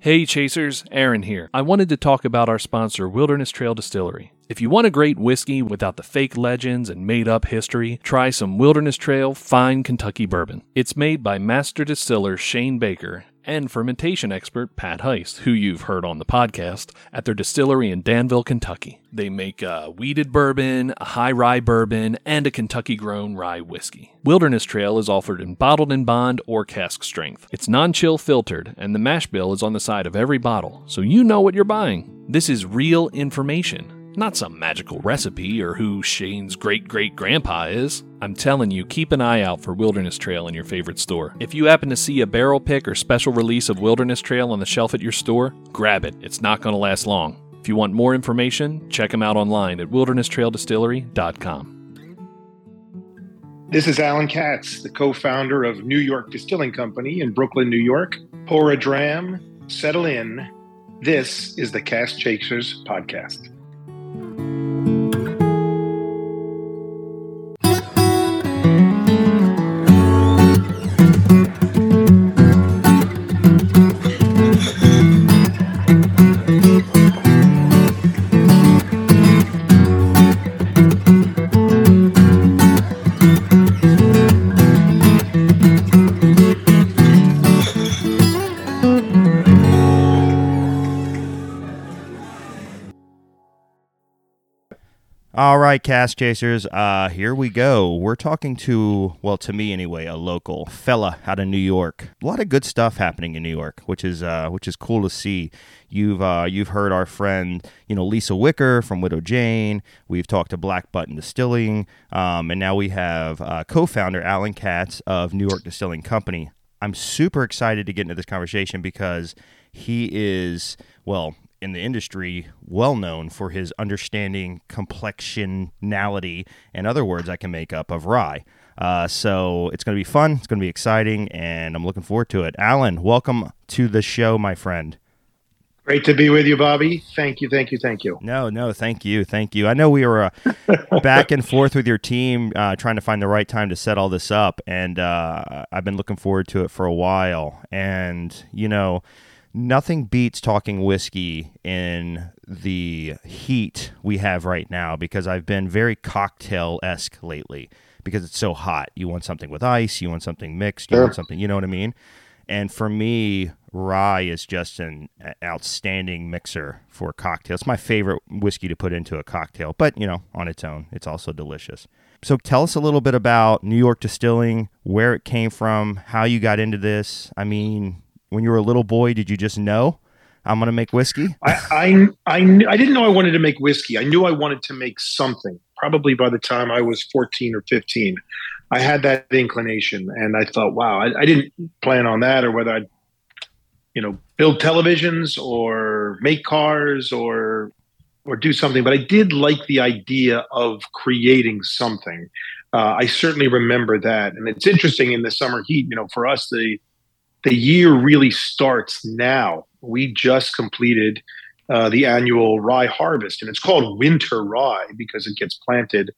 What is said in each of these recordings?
Hey Chasers, Aaron here. I wanted to talk about our sponsor, Wilderness Trail Distillery. If you want a great whiskey without the fake legends and made up history, try some Wilderness Trail Fine Kentucky Bourbon. It's made by master distiller Shane Baker and fermentation expert Pat Heist, who you've heard on the podcast, at their distillery in Danville, Kentucky. They make a wheated bourbon, a high rye bourbon, and a Kentucky grown rye whiskey. Wilderness Trail is offered in bottled in bond or cask strength. It's non chill filtered, and the mash bill is on the side of every bottle, so you know what you're buying. This is real information. Not some magical recipe or who Shane's great great grandpa is. I'm telling you, keep an eye out for Wilderness Trail in your favorite store. If you happen to see a barrel pick or special release of Wilderness Trail on the shelf at your store, grab it. It's not going to last long. If you want more information, check them out online at wildernesstraildistillery.com. This is Allen Katz, the co founder of New York Distilling Company in Brooklyn, New York. Pour a dram, settle in. This is the Cask Chasers podcast. Right, Cask Chasers, uh, here we go. We're talking to, well, to me anyway, a local fella out of New York. A lot of good stuff happening in New York, which is uh, which is cool to see. You've uh, you've heard our friend, you know, Lisa Wicker from Widow Jane. We've talked to Black Button Distilling, um, and now we have uh, co-founder Allen Katz of New York Distilling Company. I'm super excited to get into this conversation because he is well in the industry well known for his understanding complexionality and other words I can make up of rye. Uh, so it's going to be fun. It's going to be exciting, and I'm looking forward to it. Allen, welcome to the show, my friend. Great to be with you, Bobby. Thank you, thank you, thank you. No, no, thank you, thank you. I know we were uh, back and forth with your team uh, trying to find the right time to set all this up, and uh, I've been looking forward to it for a while. And you know, nothing beats talking whiskey in the heat we have right now because I've been very cocktail esque lately because it's so hot. You want something with ice, you want something mixed, you Sure. want something, you know what I mean? And for me, rye is just an outstanding mixer for cocktails. It's my favorite whiskey to put into a cocktail, but you know, on its own, it's also delicious. So tell us a little bit about New York Distilling, where it came from, how you got into this. I mean, when you were a little boy, did you just know I'm going to make whiskey? I, I, I, I didn't know I wanted to make whiskey. I knew I wanted to make something. Probably by the time I was 14 or 15, I had that inclination, and I thought, wow, I, I didn't plan on that, or whether I'd, you know, build televisions or make cars or or do something. But I did like the idea of creating something. Uh, I certainly remember that, and it's interesting in the summer heat. You know, for us, the the year really starts now. We just completed uh, the annual rye harvest, and it's called winter rye because it gets planted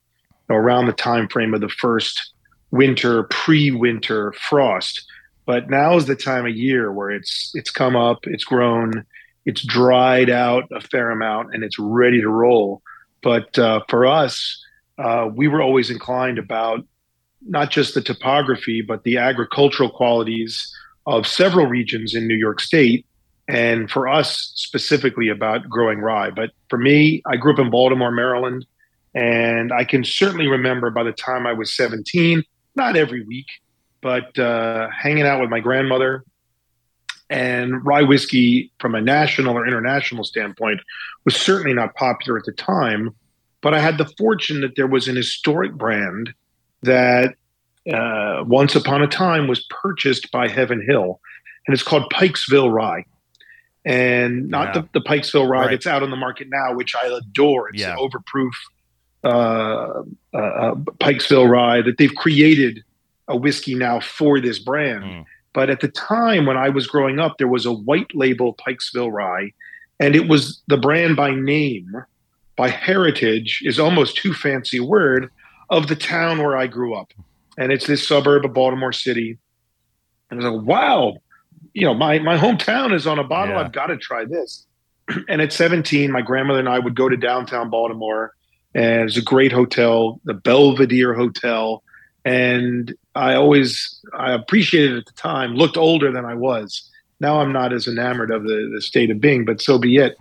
around the time frame of the first winter, pre-winter frost. But now is the time of year where it's it's come up, it's grown, it's dried out a fair amount, and it's ready to roll. But uh, for us, uh, we were always inclined about not just the topography, but the agricultural qualities of several regions in New York State, and for us specifically about growing rye. But for me, I grew up in Baltimore, Maryland, and I can certainly remember by the time I was 17, not every week, but uh, hanging out with my grandmother. And rye whiskey, from a national or international standpoint, was certainly not popular at the time. But I had the fortune that there was an historic brand that uh, once upon a time was purchased by Heaven Hill, and it's called Pikesville Rye. And not Yeah. the, the Pikesville Rye Right. that's out on the market now, which I adore. It's Yeah. an overproof uh, uh, uh, Pikesville Rye that they've created a whiskey now for this brand. Mm. But at the time when I was growing up, there was a white label Pikesville Rye, and it was the brand by name, by heritage, is almost too fancy a word of the town where I grew up. And it's this suburb of Baltimore City. And I was like, wow, you know, my my hometown is on a bottle. Yeah. I've got to try this. and at 17, my grandmother and I would go to downtown Baltimore, and it's a great hotel, the Belvedere Hotel, and I always I appreciated it at the time. Looked older than I was. Now I'm not as enamored of the the state of being, but so be it.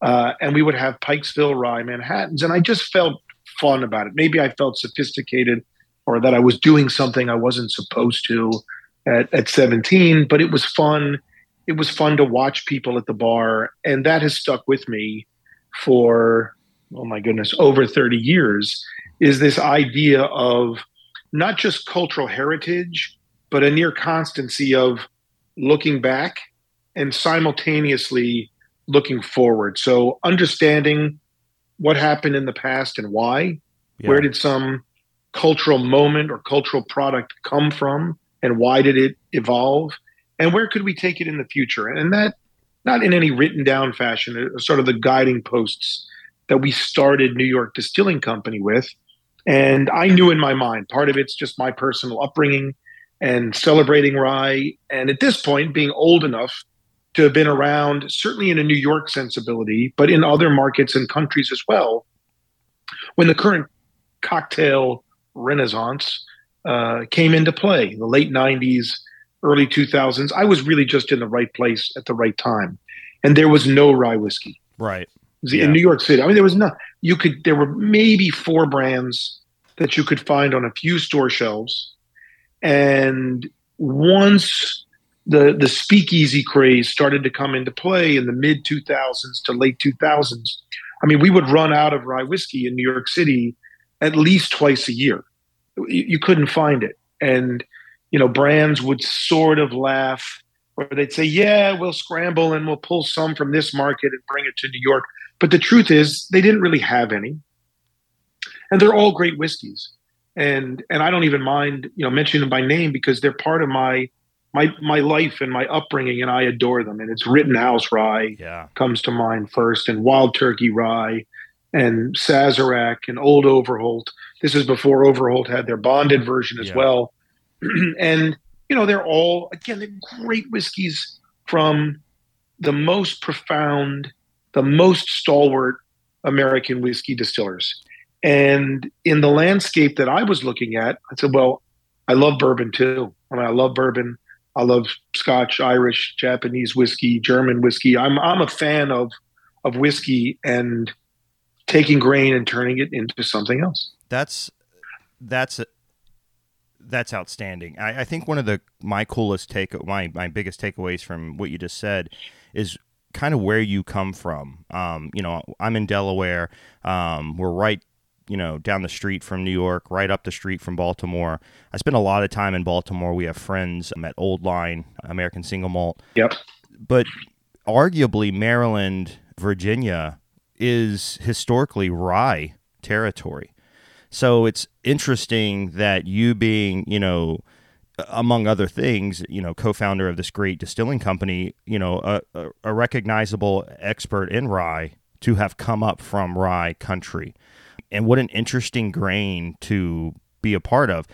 Uh, and we would have Pikesville Rye Manhattans, and I just felt fun about it. Maybe I felt sophisticated, or that I was doing something I wasn't supposed to at, at 17, but it was fun. It was fun to watch people at the bar, and that has stuck with me for oh my goodness, over 30 years. Is this idea of not just cultural heritage, but a near constancy of looking back and simultaneously looking forward. So understanding what happened in the past and why. Yeah. Where did some cultural moment or cultural product come from and why did it evolve? And where could we take it in the future? And that, not in any written down fashion, uh, sort of the guiding posts that we started New York Distilling Company with. And I knew in my mind, part of it's just my personal upbringing and celebrating rye. And at this point, being old enough to have been around, certainly in a New York sensibility, but in other markets and countries as well, when the current cocktail renaissance uh, came into play, the late 90s, early 2000s, I was really just in the right place at the right time. And there was no rye whiskey Right. in New York City. I mean, there was not, you could, there were maybe four brands that you could find on a few store shelves. And once the, the speakeasy craze started to come into play in the mid 2000s to late 2000s, I mean, we would run out of rye whiskey in New York City at least twice a year. You, you couldn't find it. And, you know, brands would sort of laugh or they'd say, yeah, we'll scramble and we'll pull some from this market and bring it to New York. But the truth is, they didn't really have any. And they're all great whiskeys. And and I don't even mind, you know, mentioning them by name because they're part of my my my life and my upbringing, and I adore them. And it's Rittenhouse Rye Yeah. comes to mind first, and Wild Turkey Rye, and Sazerac, and Old Overholt. This is before Overholt had their bonded version as Yeah. well. and you know, they're all again they're great whiskeys from the most profound, the most stalwart American whiskey distillers. And in the landscape that I was looking at, I said, well, I love bourbon too. I mean, I love bourbon. I love Scotch, Irish, Japanese whiskey, German whiskey. I'm I'm a fan of of whiskey and taking grain and turning it into something else. That's that's that's outstanding. I, I think one of the my coolest take my my biggest takeaways from what you just said is kind of where you come from. Um, you know, I'm in Delaware. Um, we're right, you know, down the street from New York, right up the street from Baltimore. I spend a lot of time in Baltimore. We have friends um, at Old Line, American Single Malt. Yep. But arguably, Maryland, Virginia is historically rye territory. So it's interesting that you being, you know, among other things, you know, co-founder of this great distilling company, you know, a, a, a recognizable expert in rye to have come up from rye country. And what an interesting grain to be a part of.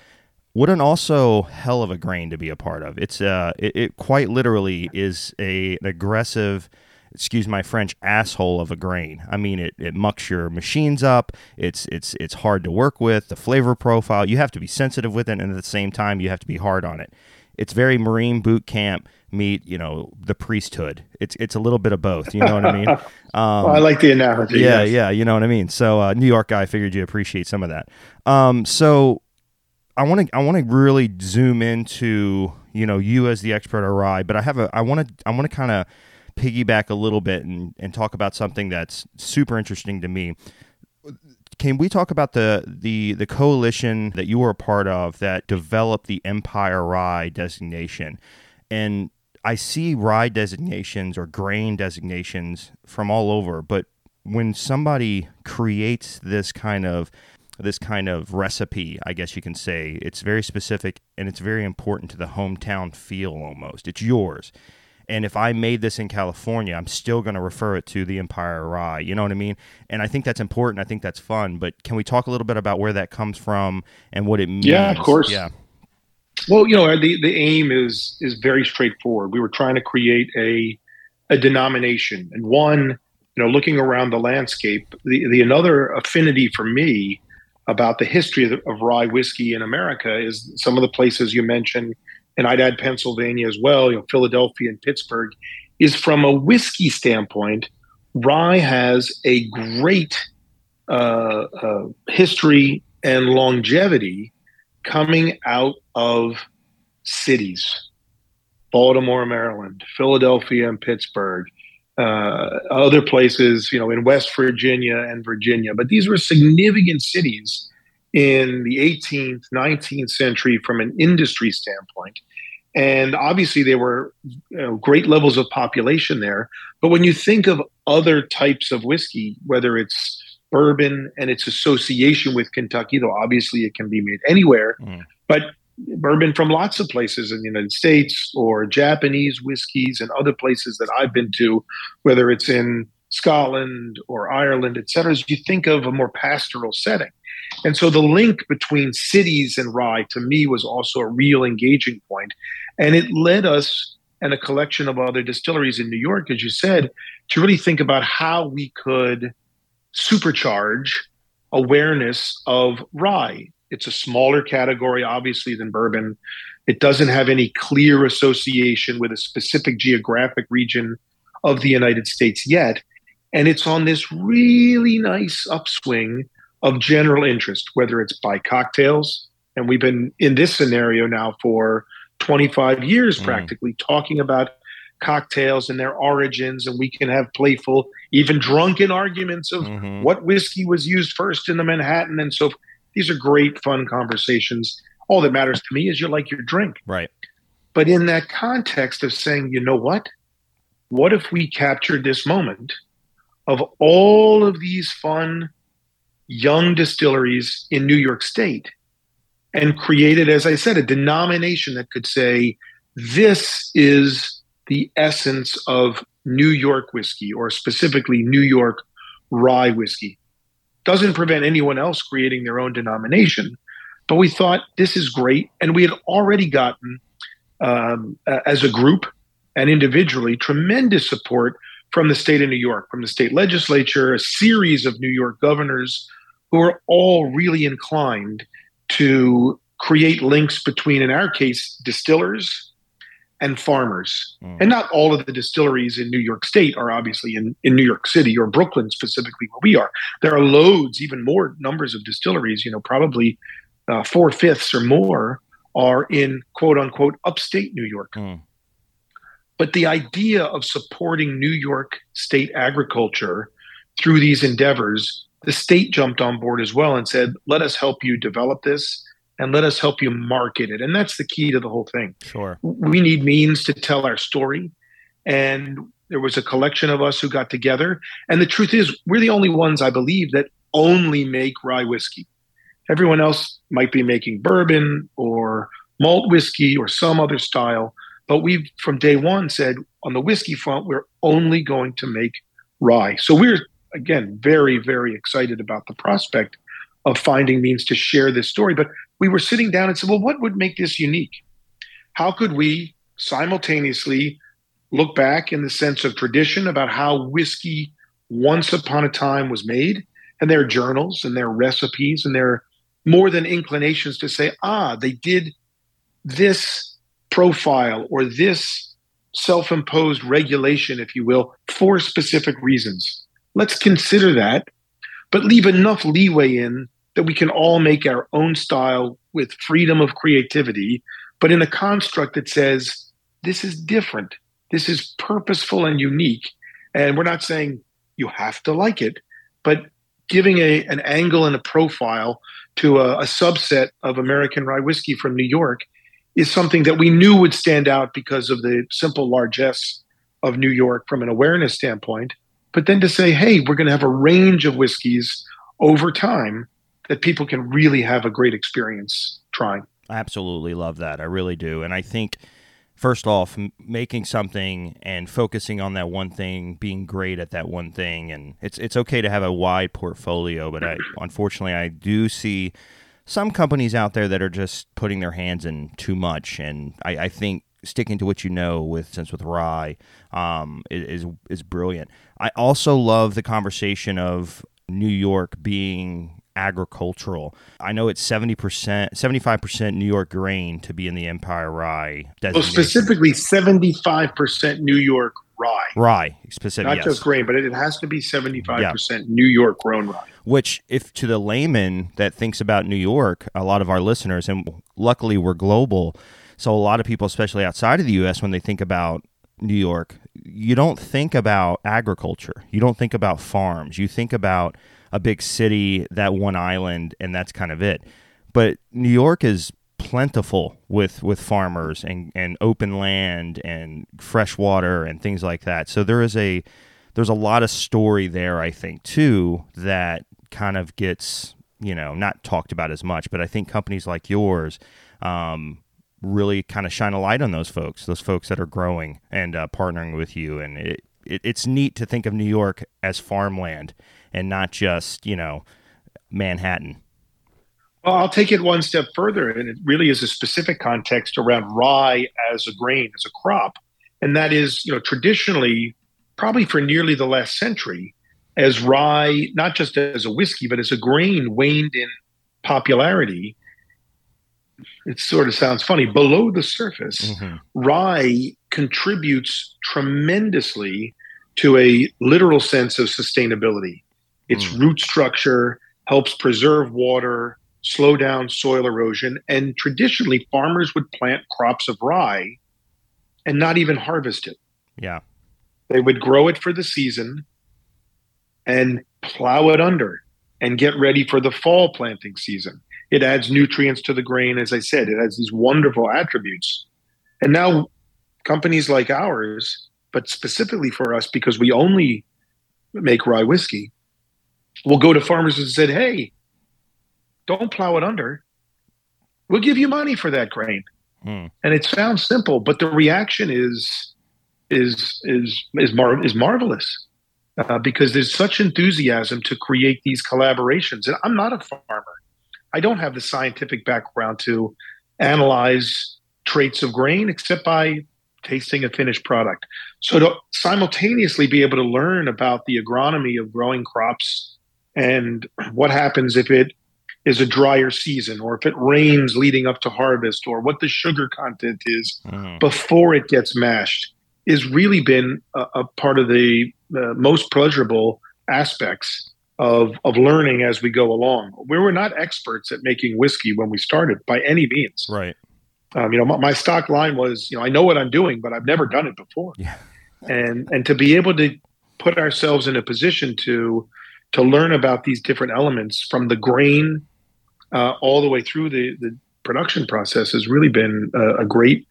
What an also hell of a grain to be a part of. It's uh it, it quite literally is a an aggressive excuse my French, asshole of a grain. I mean, it, it mucks your machines up. It's it's it's hard to work with. The flavor profile, you have to be sensitive with it, and at the same time, you have to be hard on it. It's very Marine boot camp meet, you know, the priesthood. It's it's a little bit of both. You know what I mean? Um, Well, I like the analogy. yeah, yes. yeah, you know what I mean. So, uh, New York guy, figured you appreciate some of that. Um, so, I want to I want to really zoom into you know you as the expert at rye, but I have a I want to I want to kind of piggyback a little bit and, and talk about something that's super interesting to me. Can we talk about the the the coalition that you were a part of that developed the Empire Rye designation? And I see rye designations or grain designations from all over, but when somebody creates this kind of this kind of recipe, I guess you can say, it's very specific and it's very important to the hometown feel almost. It's yours. And if I made this in California, I'm still going to refer it to the Empire Rye. You know what I mean? And I think that's important. I think that's fun. But can we talk a little bit about where that comes from and what it means? Yeah, of course. Yeah. Well, you know, the, the aim is is very straightforward. We were trying to create a a denomination, and one, you know, looking around the landscape, the the another affinity for me about the history of, of rye whiskey in America is some of the places you mentioned, and I'd add Pennsylvania as well. You know, Philadelphia and Pittsburgh is from a whiskey standpoint. Rye has a great uh, uh, history and longevity coming out of cities Baltimore, Maryland, Philadelphia, and Pittsburgh, uh, other places, you know, in West Virginia and Virginia. But these were significant cities in the 18th, 19th century from an industry standpoint. And obviously, there were you know, great levels of population there. But when you think of other types of whiskey, whether it's bourbon and its association with Kentucky, though obviously it can be made anywhere. Mm. But bourbon from lots of places in the United States or Japanese whiskeys and other places that I've been to, whether it's in Scotland or Ireland, et cetera, as you think of a more pastoral setting. And so the link between cities and rye to me was also a real engaging point. And it led us and a collection of other distilleries in New York, as you said, to really think about how we could supercharge awareness of rye. It's a smaller category, obviously, than bourbon. It doesn't have any clear association with a specific geographic region of the United States yet. And it's on this really nice upswing of general interest, whether it's by cocktails. And we've been in this scenario now for 25 years, mm. practically, talking about cocktails and their origins, and we can have playful, even drunken arguments of mm-hmm. what whiskey was used first in the Manhattan. And so these are great, fun conversations. All that matters to me is you like your drink. Right. But in that context of saying, you know what? What if we captured this moment of all of these fun young distilleries in New York State and created, as I said, a denomination that could say, this is the essence of New York whiskey, or specifically New York rye whiskey. Doesn't prevent anyone else creating their own denomination, but we thought this is great. And we had already gotten, um, as a group and individually, tremendous support from the state of New York, from the state legislature, a series of New York governors who are all really inclined to create links between, in our case, distillers and farmers. Mm. And not all of the distilleries in New York State are obviously in, in New York City or Brooklyn specifically where we are. There are loads, even more numbers of distilleries, you know, probably uh, four fifths or more are in quote unquote upstate New York. Mm. But the idea of supporting New York state agriculture through these endeavors, the state jumped on board as well and said, let us help you develop this and let us help you market it. And that's the key to the whole thing. Sure. We need means to tell our story. And there was a collection of us who got together. And the truth is, we're the only ones, I believe, that only make rye whiskey. Everyone else might be making bourbon or malt whiskey or some other style. But we've, from day one, said on the whiskey front, we're only going to make rye. So we're, again, very, very excited about the prospect of finding means to share this story. But we were sitting down and said, well, what would make this unique? How could we simultaneously look back in the sense of tradition about how whiskey once upon a time was made and their journals and their recipes and their more than inclinations to say, ah, they did this profile or this self imposed regulation, if you will, for specific reasons. Let's consider that, but leave enough leeway in that we can all make our own style with freedom of creativity, but in a construct that says, this is different, this is purposeful and unique. And we're not saying you have to like it, but giving a, an angle and a profile to a, a subset of American rye whiskey from New York is something that we knew would stand out because of the simple largesse of New York from an awareness standpoint. But then to say, hey, we're going to have a range of whiskeys over time that people can really have a great experience trying. I absolutely love that. I really do. And I think first off making something and focusing on that one thing being great at that one thing and it's it's okay to have a wide portfolio but I unfortunately I do see some companies out there that are just putting their hands in too much, and I, I think sticking to what you know with since with rye um, is is brilliant. I also love the conversation of New York being agricultural. I know it's 70%, 75% New York grain to be in the Empire Rye. Well, specifically 75% New York rye. Rye, specifically. Not yes. just grain, but it has to be 75% New York grown rye. Which, if to the layman that thinks about New York, a lot of our listeners, and luckily we're global, so a lot of people, especially outside of the U.S., when they think about New York, you don't think about agriculture. You don't think about farms. You think about a big city, that one island, and that's kind of it. But New York is plentiful with with farmers and and open land and fresh water and things like that. So there is a there's a lot of story there I think too that kind of gets you know not talked about as much. But I think companies like yours um, really kind of shine a light on those folks, those folks that are growing and uh, partnering with you. And it, it, it's neat to think of New York as farmland and not just you know Manhattan. Well, I'll take it one step further, and it really is a specific context around rye as a grain, as a crop, and that is, you know, traditionally, probably for nearly the last century, as rye, not just as a whiskey, but as a grain, waned in popularity. It sort of sounds funny. Below the surface, mm-hmm. rye contributes tremendously to a literal sense of sustainability. Its mm. root structure helps preserve water, slow down soil erosion. And traditionally, farmers would plant crops of rye and not even harvest it. Yeah. They would grow it for the season and plow it under and get ready for the fall planting season. It adds nutrients to the grain. As I said, it has these wonderful attributes. And now, companies like ours, but specifically for us, because we only make rye whiskey, will go to farmers and said, "Hey, don't plow it under. We'll give you money for that grain." Hmm. And it sounds simple, but the reaction is is is is mar- is marvelous uh, because there's such enthusiasm to create these collaborations. And I'm not a farmer. I don't have the scientific background to analyze traits of grain except by tasting a finished product. So to simultaneously be able to learn about the agronomy of growing crops and what happens if it is a drier season or if it rains leading up to harvest or what the sugar content is mm. before it gets mashed has really been a, a part of the uh, most pleasurable aspects of, of learning as we go along. We were not experts at making whiskey when we started by any means. Right. Um, you know, my, my, stock line was, you know, I know what I'm doing, but I've never done it before. Yeah. and and to be able to put ourselves in a position to to learn about these different elements from the grain uh, all the way through the, the production process has really been a, a great,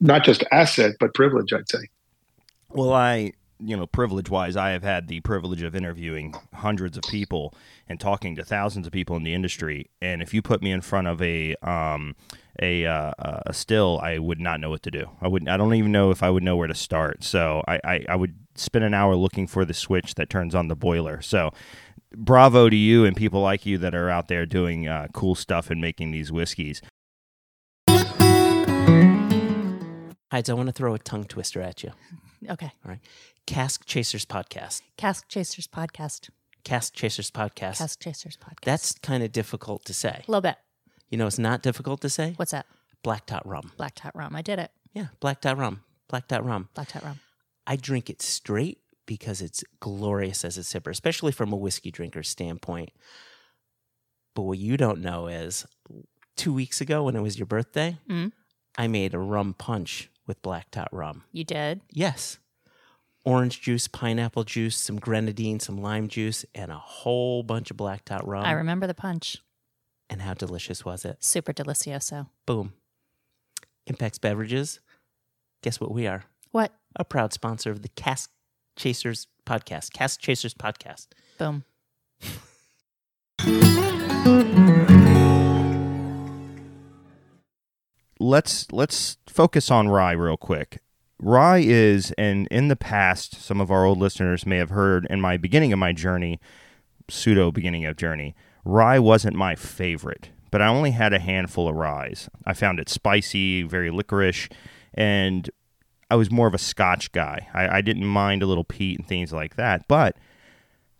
not just asset, but privilege, I'd say. Well, I you know, privilege wise, I have had the privilege of interviewing hundreds of people and talking to thousands of people in the industry. And if you put me in front of a um, a, uh, a still, I would not know what to do. I would I don't even know if I would know where to start. So I, I, I would spend an hour looking for the switch that turns on the boiler. So bravo to you and people like you that are out there doing uh, cool stuff and making these whiskeys. Hides, I want to throw a tongue twister at you. Okay. All right. Cask Chasers Podcast. Cask Chasers Podcast. Cask Chasers Podcast. Cask Chasers Podcast. That's kind of difficult to say. A little bit. You know, it's not difficult to say. What's that? Black Tot Rum. Black Tot Rum. I did it. Yeah, Black Tot Rum. Black Tot Rum. Black Tot Rum. I drink it straight because it's glorious as a sipper, especially from a whiskey drinker's standpoint. But what you don't know is two weeks ago when it was your birthday, mm-hmm. I made a rum punch with Black Tot Rum. You did? Yes. Orange juice, pineapple juice, some grenadine, some lime juice, and a whole bunch of Black Tot Rum. I remember the punch. And how delicious was it? Super delicioso. Boom. Impex Beverages. Guess what we are? What? A proud sponsor of the Cask Chasers podcast. Cask Chasers podcast. Boom. let's let's focus on rye real quick. Rye is, and in the past, some of our old listeners may have heard in my beginning of my journey, pseudo beginning of journey, rye wasn't my favorite but I only had a handful of ryes. I found it spicy, very licorice, and I was more of a Scotch guy. I, I didn't mind a little peat and things like that, but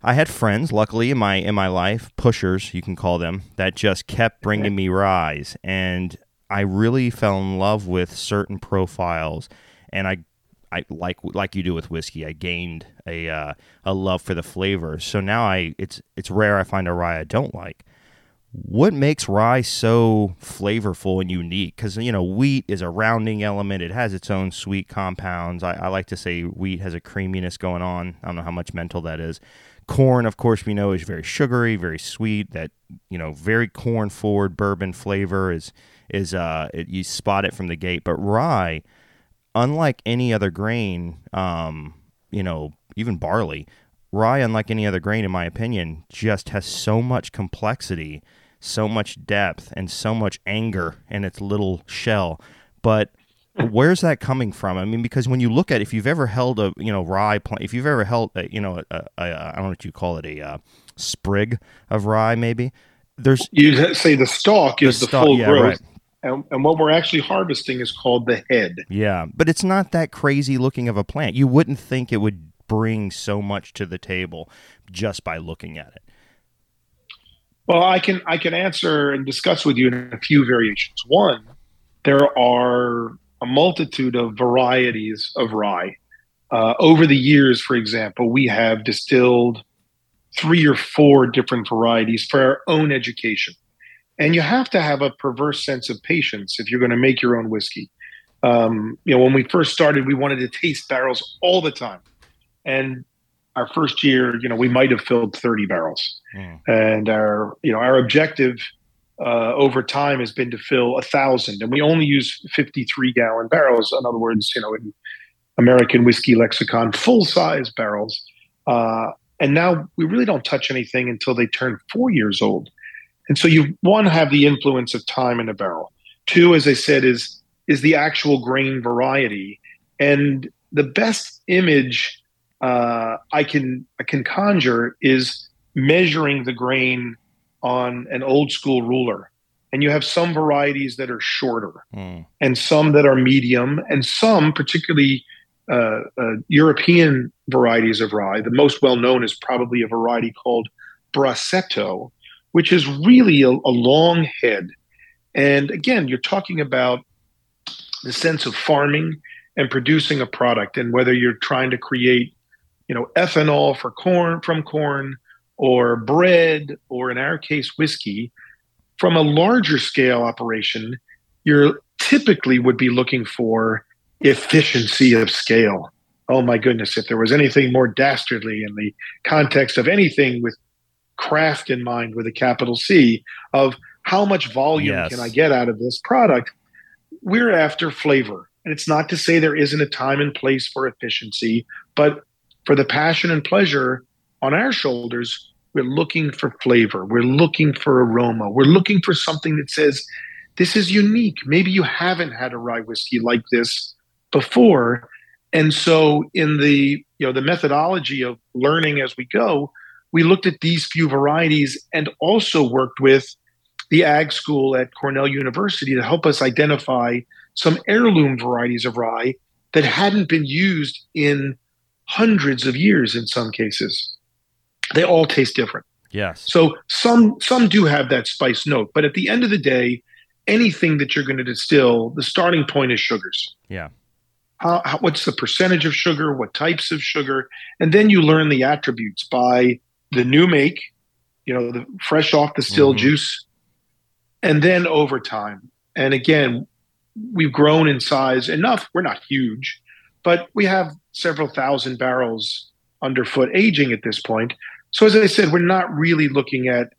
I had friends, luckily in my in my life, pushers you can call them, that just kept bringing me ryes, and I really fell in love with certain profiles, and I, I like like you do with whiskey, I gained a uh, a love for the flavor. So now I it's it's rare I find a rye I don't like. What makes rye so flavorful and unique? Because you know wheat is a rounding element; it has its own sweet compounds. I, I like to say wheat has a creaminess going on. I don't know how much mental that is Corn, of course, we know is very sugary, very sweet. That you know, very corn forward bourbon flavor is is uh it, you spot it from the gate. But rye, unlike any other grain, um, you know, even barley, rye, unlike any other grain, in my opinion, just has so much complexity, so much depth, and so much anger in its little shell. But where's that coming from? I mean, because when you look at, if you've ever held a, you know, rye plant, if you've ever held, a, you know, a, a, a, I don't know what you call it, a uh, sprig of rye, maybe. There's you say the stalk is the, stalk- full yeah, growth, right. And, and what we're actually harvesting is called the head. Yeah, but it's not that crazy looking of a plant. You wouldn't think it would bring so much to the table just by looking at it. Well, I can I can answer and discuss with you in a few variations. One, there are a multitude of varieties of rye. Uh, over the years, for example, we have distilled three or four different varieties for our own education. And you have to have a perverse sense of patience if you're going to make your own whiskey. Um, you know, when we first started, we wanted to taste barrels all the time. And our first year, you know, we might have filled 30 barrels. Mm. And our, you know, our objective uh, over time has been to fill a thousand, and we only use 53 gallon barrels. In other words, you know, in American whiskey lexicon, full size barrels. Uh, and now we really don't touch anything until they turn four years old. And so you one have the influence of time in a barrel. Two, as I said, is is the actual grain variety. And the best image uh, I can I can conjure is measuring the grain on an old school ruler. And you have some varieties that are shorter, Mm. and some that are medium, and some, particularly uh, uh, European varieties of rye. The most well known is probably a variety called Brasetto, which is really a, a long head. And again, you're talking about the sense of farming and producing a product, and whether you're trying to create, you know, ethanol for corn from corn, or bread, or in our case, whiskey. From a larger scale operation, you're typically would be looking for efficiency of scale. Oh my goodness, if there was anything more dastardly in the context of anything with craft in mind with a capital C of how much volume Yes. can I get out of this product, we're after flavor. And it's not to say there isn't a time and place for efficiency, but for the passion and pleasure on our shoulders, we're looking for flavor. We're looking for aroma. We're looking for something that says, this is unique. Maybe you haven't had a rye whiskey like this before. And so in the you know the methodology of learning as we go, we looked at these few varieties and also worked with the ag school at Cornell University to help us identify some heirloom varieties of rye that hadn't been used in hundreds of years in some cases. They all taste different. Yes. So some some do have that spice note, but at the end of the day, anything that you're going to distill, the starting point is sugars. Yeah. How, how, what's the percentage of sugar? What types of sugar? And then you learn the attributes by the new make, you know, the fresh off the still Mhm. juice, and then over time. And again, we've grown in size enough. We're not huge, but we have several thousand barrels underfoot aging at this point. So as I said, we're not really looking at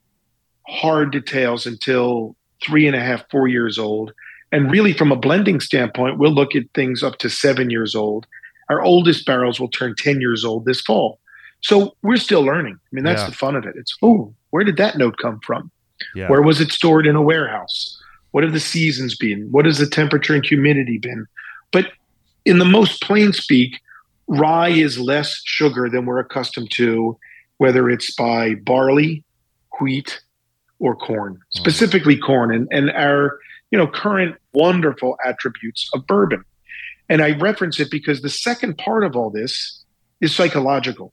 hard details until three and a half, four years old. And really, from a blending standpoint, we'll look at things up to seven years old. Our oldest barrels will turn 10 years old this fall. So we're still learning. I mean, that's Yeah. the fun of it. It's, oh, where did that note come from? Yeah. Where was it stored in a warehouse? What have the seasons been? What has the temperature and humidity been? But in the most plain speak, rye is less sugar than we're accustomed to, whether it's by barley, wheat, or corn, mm. specifically corn, and, and our you know current wonderful attributes of bourbon. And I reference it because the second part of all this is psychological.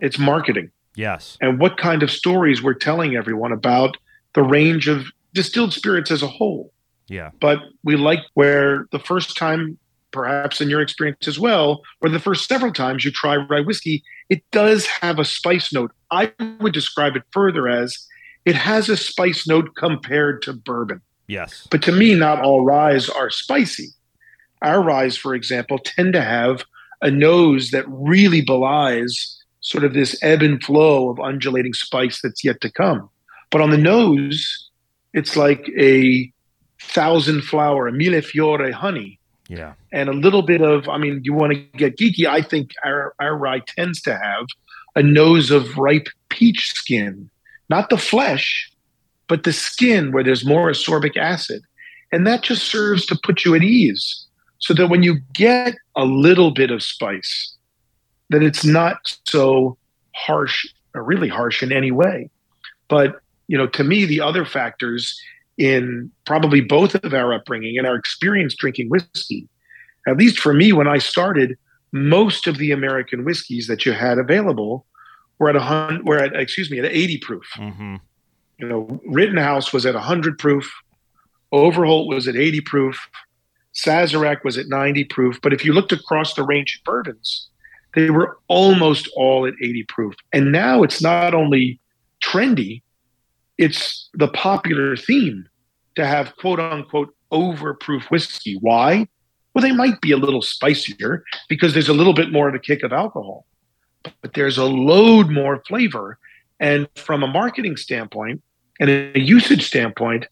It's marketing Yes. and what kind of stories we're telling everyone about the range of distilled spirits as a whole. Yeah. But we like where the first time, perhaps in your experience as well, or the first several times you try rye whiskey, it does have a spice note. I would describe it further as it has a spice note compared to bourbon. Yes. But to me, not all ryes are spicy. Our ryes, for example, tend to have a nose that really belies sort of this ebb and flow of undulating spice that's yet to come. But on the nose, it's like a thousand flower, a mille fiore honey, Yeah. and a little bit of, I mean, you want to get geeky. I think our, our rye tends to have a nose of ripe peach skin, not the flesh, but the skin where there's more ascorbic acid. And that just serves to put you at ease so that when you get a little bit of spice, that it's not so harsh or really harsh in any way. But, you know, to me, the other factors in probably both of our upbringing and our experience drinking whiskey, at least for me, when I started, most of the American whiskeys that you had available were at a hundred, were at excuse me, at 80 proof. Mm-hmm. You know, Rittenhouse was at 100 proof, Overholt was at 80 proof, Sazerac was at 90 proof. But if you looked across the range of bourbons, they were almost all at 80 proof. And now it's not only trendy, it's the popular theme to have quote unquote overproof whiskey. Why? Well, they might be a little spicier because there's a little bit more of a kick of alcohol, but there's a load more flavor. And from a marketing standpoint and a usage standpoint,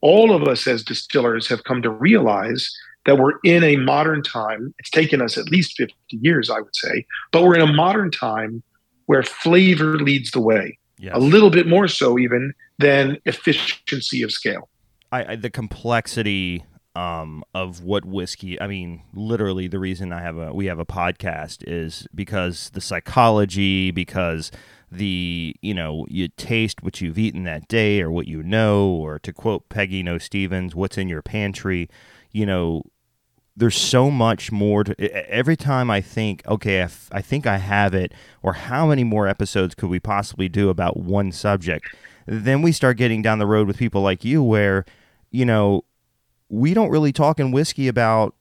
all of us as distillers have come to realize that we're in a modern time. It's taken us at least 50 years, I would say, but we're in a modern time where flavor leads the way, Yes. a little bit more so even than efficiency of scale. I, I the complexity um, of what whiskey. I mean, literally, the reason I have a we have a podcast is because the psychology, because the you know you taste what you've eaten that day or what you know, or to quote Peggy Noe Stevens, what's in your pantry. You know, there's so much more to every time I think, okay, I think I have it, or how many more episodes could we possibly do about one subject? Then we start getting down the road with people like you, where, you know, we don't really talk in whiskey about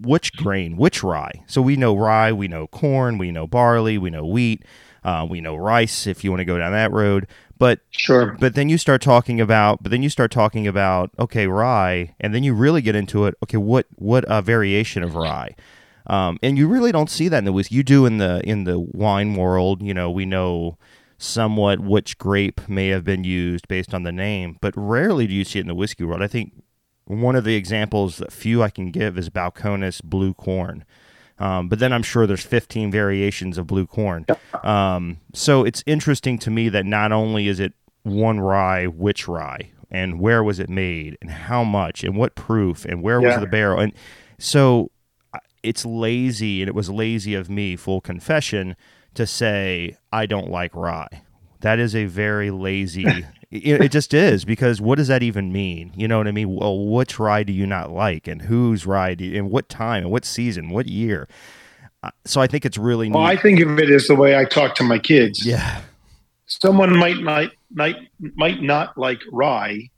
which grain, which rye. So we know rye, we know corn, we know barley, we know wheat, uh, we know rice if you want to go down that road. But Sure. but then you start talking about but then you start talking about okay rye and then you really get into it okay what what a variation of rye. Um, and you really don't see that in the whiskey. You do in the in the wine world you know we know somewhat which grape may have been used based on the name but rarely do you see it in the whiskey world. I think one of the examples that few i can give is balcones blue corn um, but then I'm sure there's 15 variations of blue corn. Um, so it's interesting to me that not only is it one rye, which rye, and where was it made, and how much, and what proof, and where was the barrel, and so it's lazy, and it was lazy of me, full confession, to say I don't like rye. That is a very lazy. It, it just is because what does that even mean? You know what I mean? Well, which rye do you not like, and whose rye, do you, and what time, and what season, what year? Uh, so I think it's really neat. Well, I think of it as the way I talk to my kids. yeah, Someone might might might might not like rye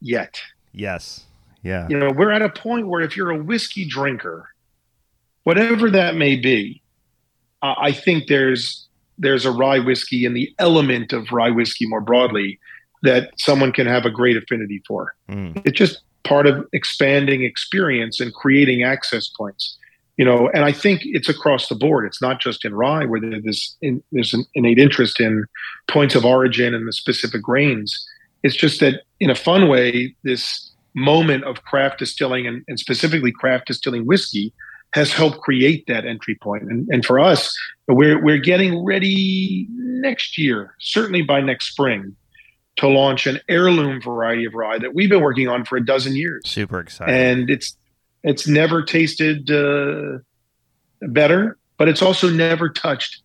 yet. yes, yeah, You know, we're at a point where if you're a whiskey drinker, whatever that may be, uh, I think there's there's a rye whiskey and the element of rye whiskey more broadly that someone can have a great affinity for. Mm, It's just part of expanding experience and creating access points. You know, and I think it's across the board. It's not just in rye where there's this in, there's an innate interest in points of origin and the specific grains. It's just that in a fun way, this moment of craft distilling and, and specifically craft distilling whiskey has helped create that entry point. And, and for us, we're we're getting ready next year, certainly by next spring, to launch an heirloom variety of rye that we've been working on for a dozen years, super excited. and it's it's never tasted uh, better, but it's also never touched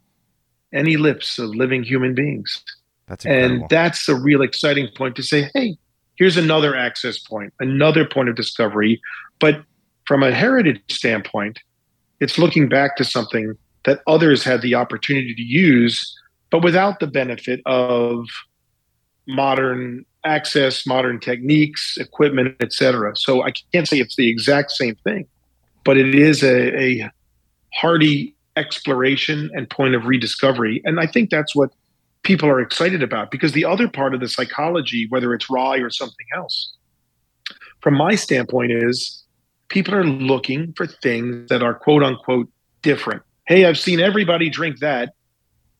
any lips of living human beings. That's incredible. and that's a real exciting point to say, hey, here's another access point, another point of discovery. But from a heritage standpoint, it's looking back to something that others had the opportunity to use, but without the benefit of modern access, modern techniques, equipment, etc. So I can't say it's the exact same thing, but it is a, a hearty exploration and point of rediscovery. And I think that's what people are excited about because the other part of the psychology, whether it's rye or something else, from my standpoint, is people are looking for things that are quote unquote different. Hey, I've seen everybody drink that.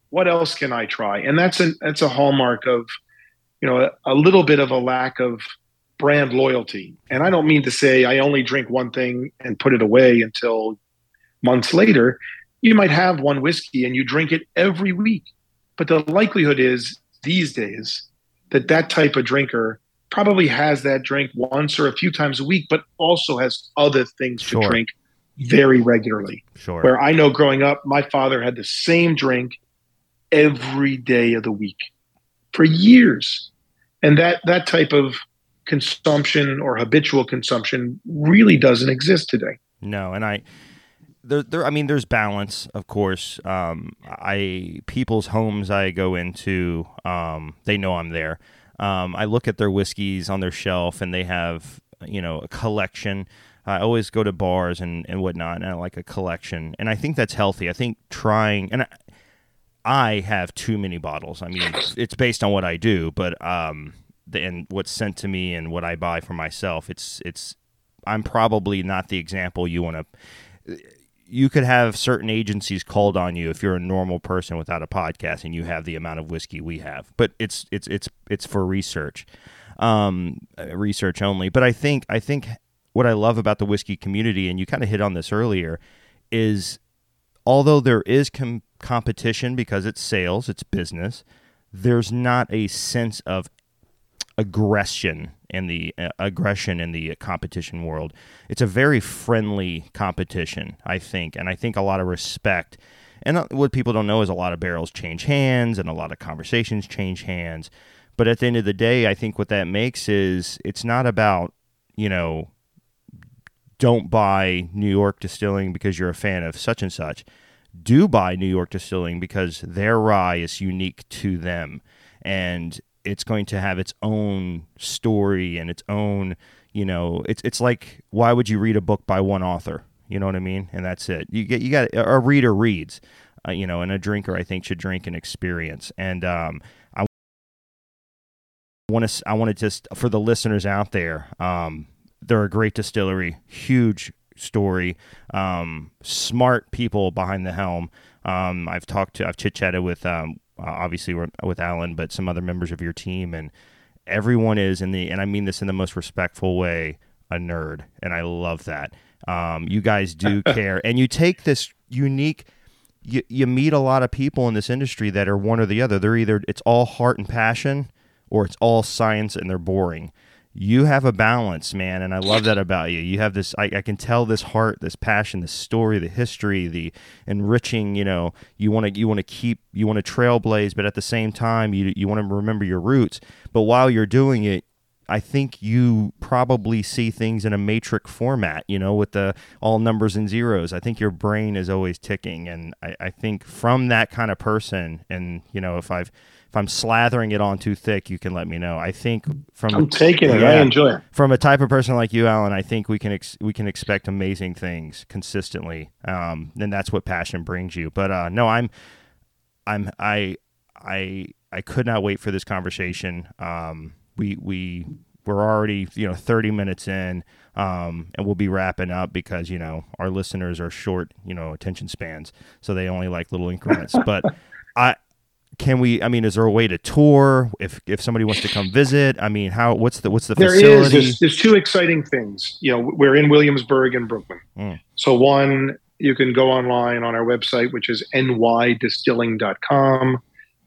What else can I try? And that's an that's a hallmark of, you know, a, a little bit of a lack of brand loyalty. And I don't mean to say I only drink one thing and put it away until months later. You might have one whiskey and you drink it every week. But the likelihood is these days that that type of drinker probably has that drink once or a few times a week, but also has other things Sure. to drink very regularly. Sure. Where I know growing up, my father had the same drink every day of the week for years. And that that type of consumption or habitual consumption really doesn't exist today. No, and I there there I mean there's balance, of course. Um I people's homes I go into, um, they know I'm there. Um, I look at their whiskeys on their shelf and they have, you know, a collection. I always go to bars and, and whatnot, and I like a collection. And I think that's healthy. I think trying, and I, I have too many bottles. I mean, it's based on what I do, but um, the, and what's sent to me and what I buy for myself, it's it's. I'm probably not the example you want to. You could have certain agencies called on you if you're a normal person without a podcast and you have the amount of whiskey we have, but it's it's it's it's for research, um, uh, research only. But I think I think what I love about the whiskey community, and you kind of hit on this earlier, is although there is com- competition because it's sales, it's business, there's not a sense of aggression in the uh, aggression in the competition world. It's a very friendly competition, I think, and I think a lot of respect. And uh, what people don't know is a lot of barrels change hands and a lot of conversations change hands. But at the end of the day, I think what that makes is it's not about, you know, don't buy New York Distilling because you're a fan of such and such. Do buy New York Distilling because their rye is unique to them and it's going to have its own story and its own, you know, it's it's like why would you read a book by one author? You know what I mean? And that's it. You get you got a reader reads, uh, you know, and a drinker I think should drink and experience. And um, I want to I want to just for the listeners out there, um, they're a great distillery, huge story, um, smart people behind the helm. Um, I've talked to, I've chit chatted with, um, uh, obviously with Allen, but some other members of your team, and everyone is in the, and I mean this in the most respectful way, a nerd, and I love that. Um, you guys do care, and you take this unique. You, you meet a lot of people in this industry that are one or the other. They're either it's all heart and passion, or it's all science and they're boring you have a balance, man, and I love that about you. You have this I, I can tell this heart, this passion, this story, the history, the enriching, you know, you want to you want to keep you want to trailblaze, but at the same time you you want to remember your roots. But while you're doing it, I think you probably see things in a matrix format, you know, with the all numbers and zeros. I think your brain is always ticking. And I, I think from that kind of person, and you know, if I've if I'm slathering it on too thick, you can let me know. I think from I'm taking it. I enjoy it. from a type of person like you, Allen, I think we can ex- we can expect amazing things consistently, um, and that's what passion brings you. But uh, no, I'm I'm I I I could not wait for this conversation. Um, we we we're already you know 30 minutes in, um, and we'll be wrapping up because you know our listeners are short you know attention spans, so they only like little increments. but I can we? I mean, is there a way to tour if if somebody wants to come visit? I mean, how? What's the what's the There is. facility? There's, there's two exciting things. You know, we're in Williamsburg and Brooklyn. Mm. So one, you can go online on our website, which is nydistilling.com,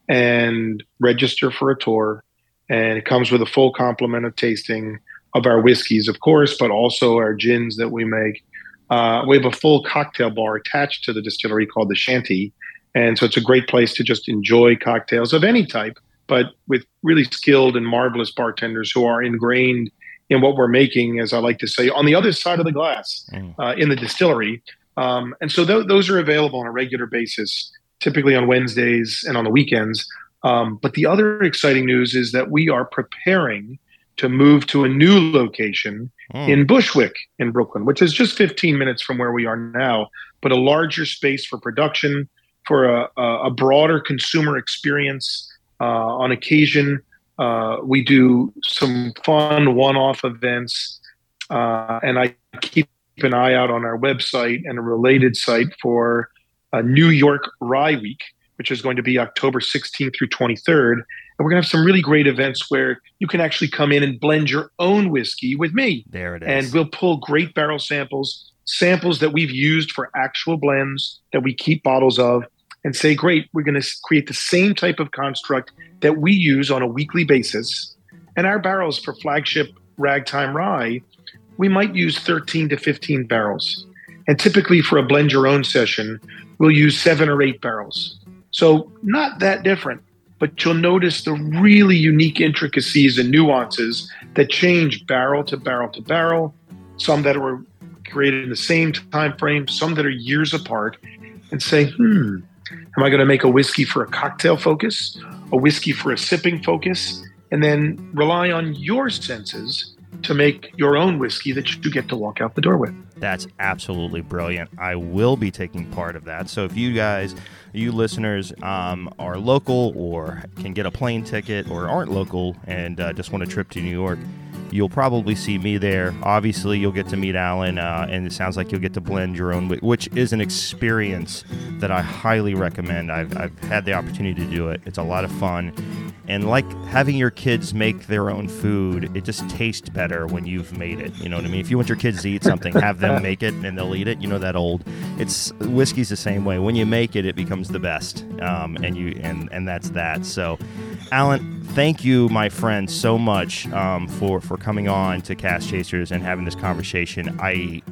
and register for a tour. And it comes with a full complement of tasting of our whiskeys, of course, but also our gins that we make. Uh, we have a full cocktail bar attached to the distillery called the Shanty. And so it's a great place to just enjoy cocktails of any type, but with really skilled and marvelous bartenders who are ingrained in what we're making, as I like to say, on the other side of the glass Mm. uh, in the distillery. Um, and so th- those are available on a regular basis, typically on Wednesdays and on the weekends. Um, but the other exciting news is that we are preparing to move to a new location Mm. in Bushwick in Brooklyn, which is just 15 minutes from where we are now, but a larger space for production, for a, a, a broader consumer experience. Uh, on occasion, uh, we do some fun one off events, uh, and I keep an eye out on our website and a related site for uh, New York Rye Week, which is going to be October 16th through 23rd. And we're going to have some really great events where you can actually come in and blend your own whiskey with me There it is. and we'll pull great barrel samples, samples that we've used for actual blends that we keep bottles of, and say, great, we're going to create the same type of construct that we use on a weekly basis. And our barrels for flagship ragtime rye, we might use 13 to 15 barrels. And typically for a blend your own session, we'll use seven or eight barrels. So not that different, but you'll notice the really unique intricacies and nuances that change barrel to barrel to barrel, some that were created in the same time frame, some that are years apart, and say, hmm, am I going to make a whiskey for a cocktail focus, a whiskey for a sipping focus, and then rely on your senses to make your own whiskey that you get to walk out the door with. That's absolutely brilliant. I will be taking part of that. So if you guys, you listeners, um, are local or can get a plane ticket or aren't local and uh, just want a trip to New York, you'll probably see me there. Obviously, you'll get to meet Allen, uh, and it sounds like you'll get to blend your own, which is an experience that I highly recommend. I've, I've had the opportunity to do it. It's a lot of fun. And like having your kids make their own food, it just tastes better when you've made it. You know what I mean? If you want your kids to eat something, have them make it and they'll eat it. You know that old. It's whiskey's the same way. When you make it, it becomes the best. Um, and you and and that's that. So, Allen, thank you, my friend, so much um, for for coming on to Cast Chasers and having this conversation. I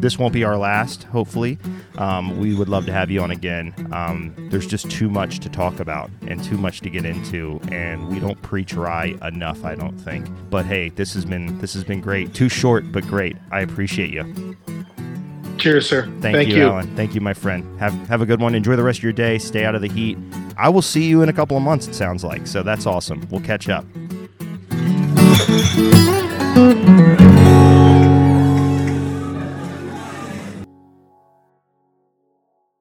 this won't be our last, hopefully. Um, we would love to have you on again. Um, there's just too much to talk about and too much to get into, and we don't preach rye enough, I don't think. But hey, this has been this has been great. Too short, but great. I appreciate you. Cheers, sir. Thank, you, Allen. Thank you, my friend. Have have a good one. Enjoy the rest of your day. Stay out of the heat. I will see you in a couple of months. It sounds like so. That's awesome. We'll catch up.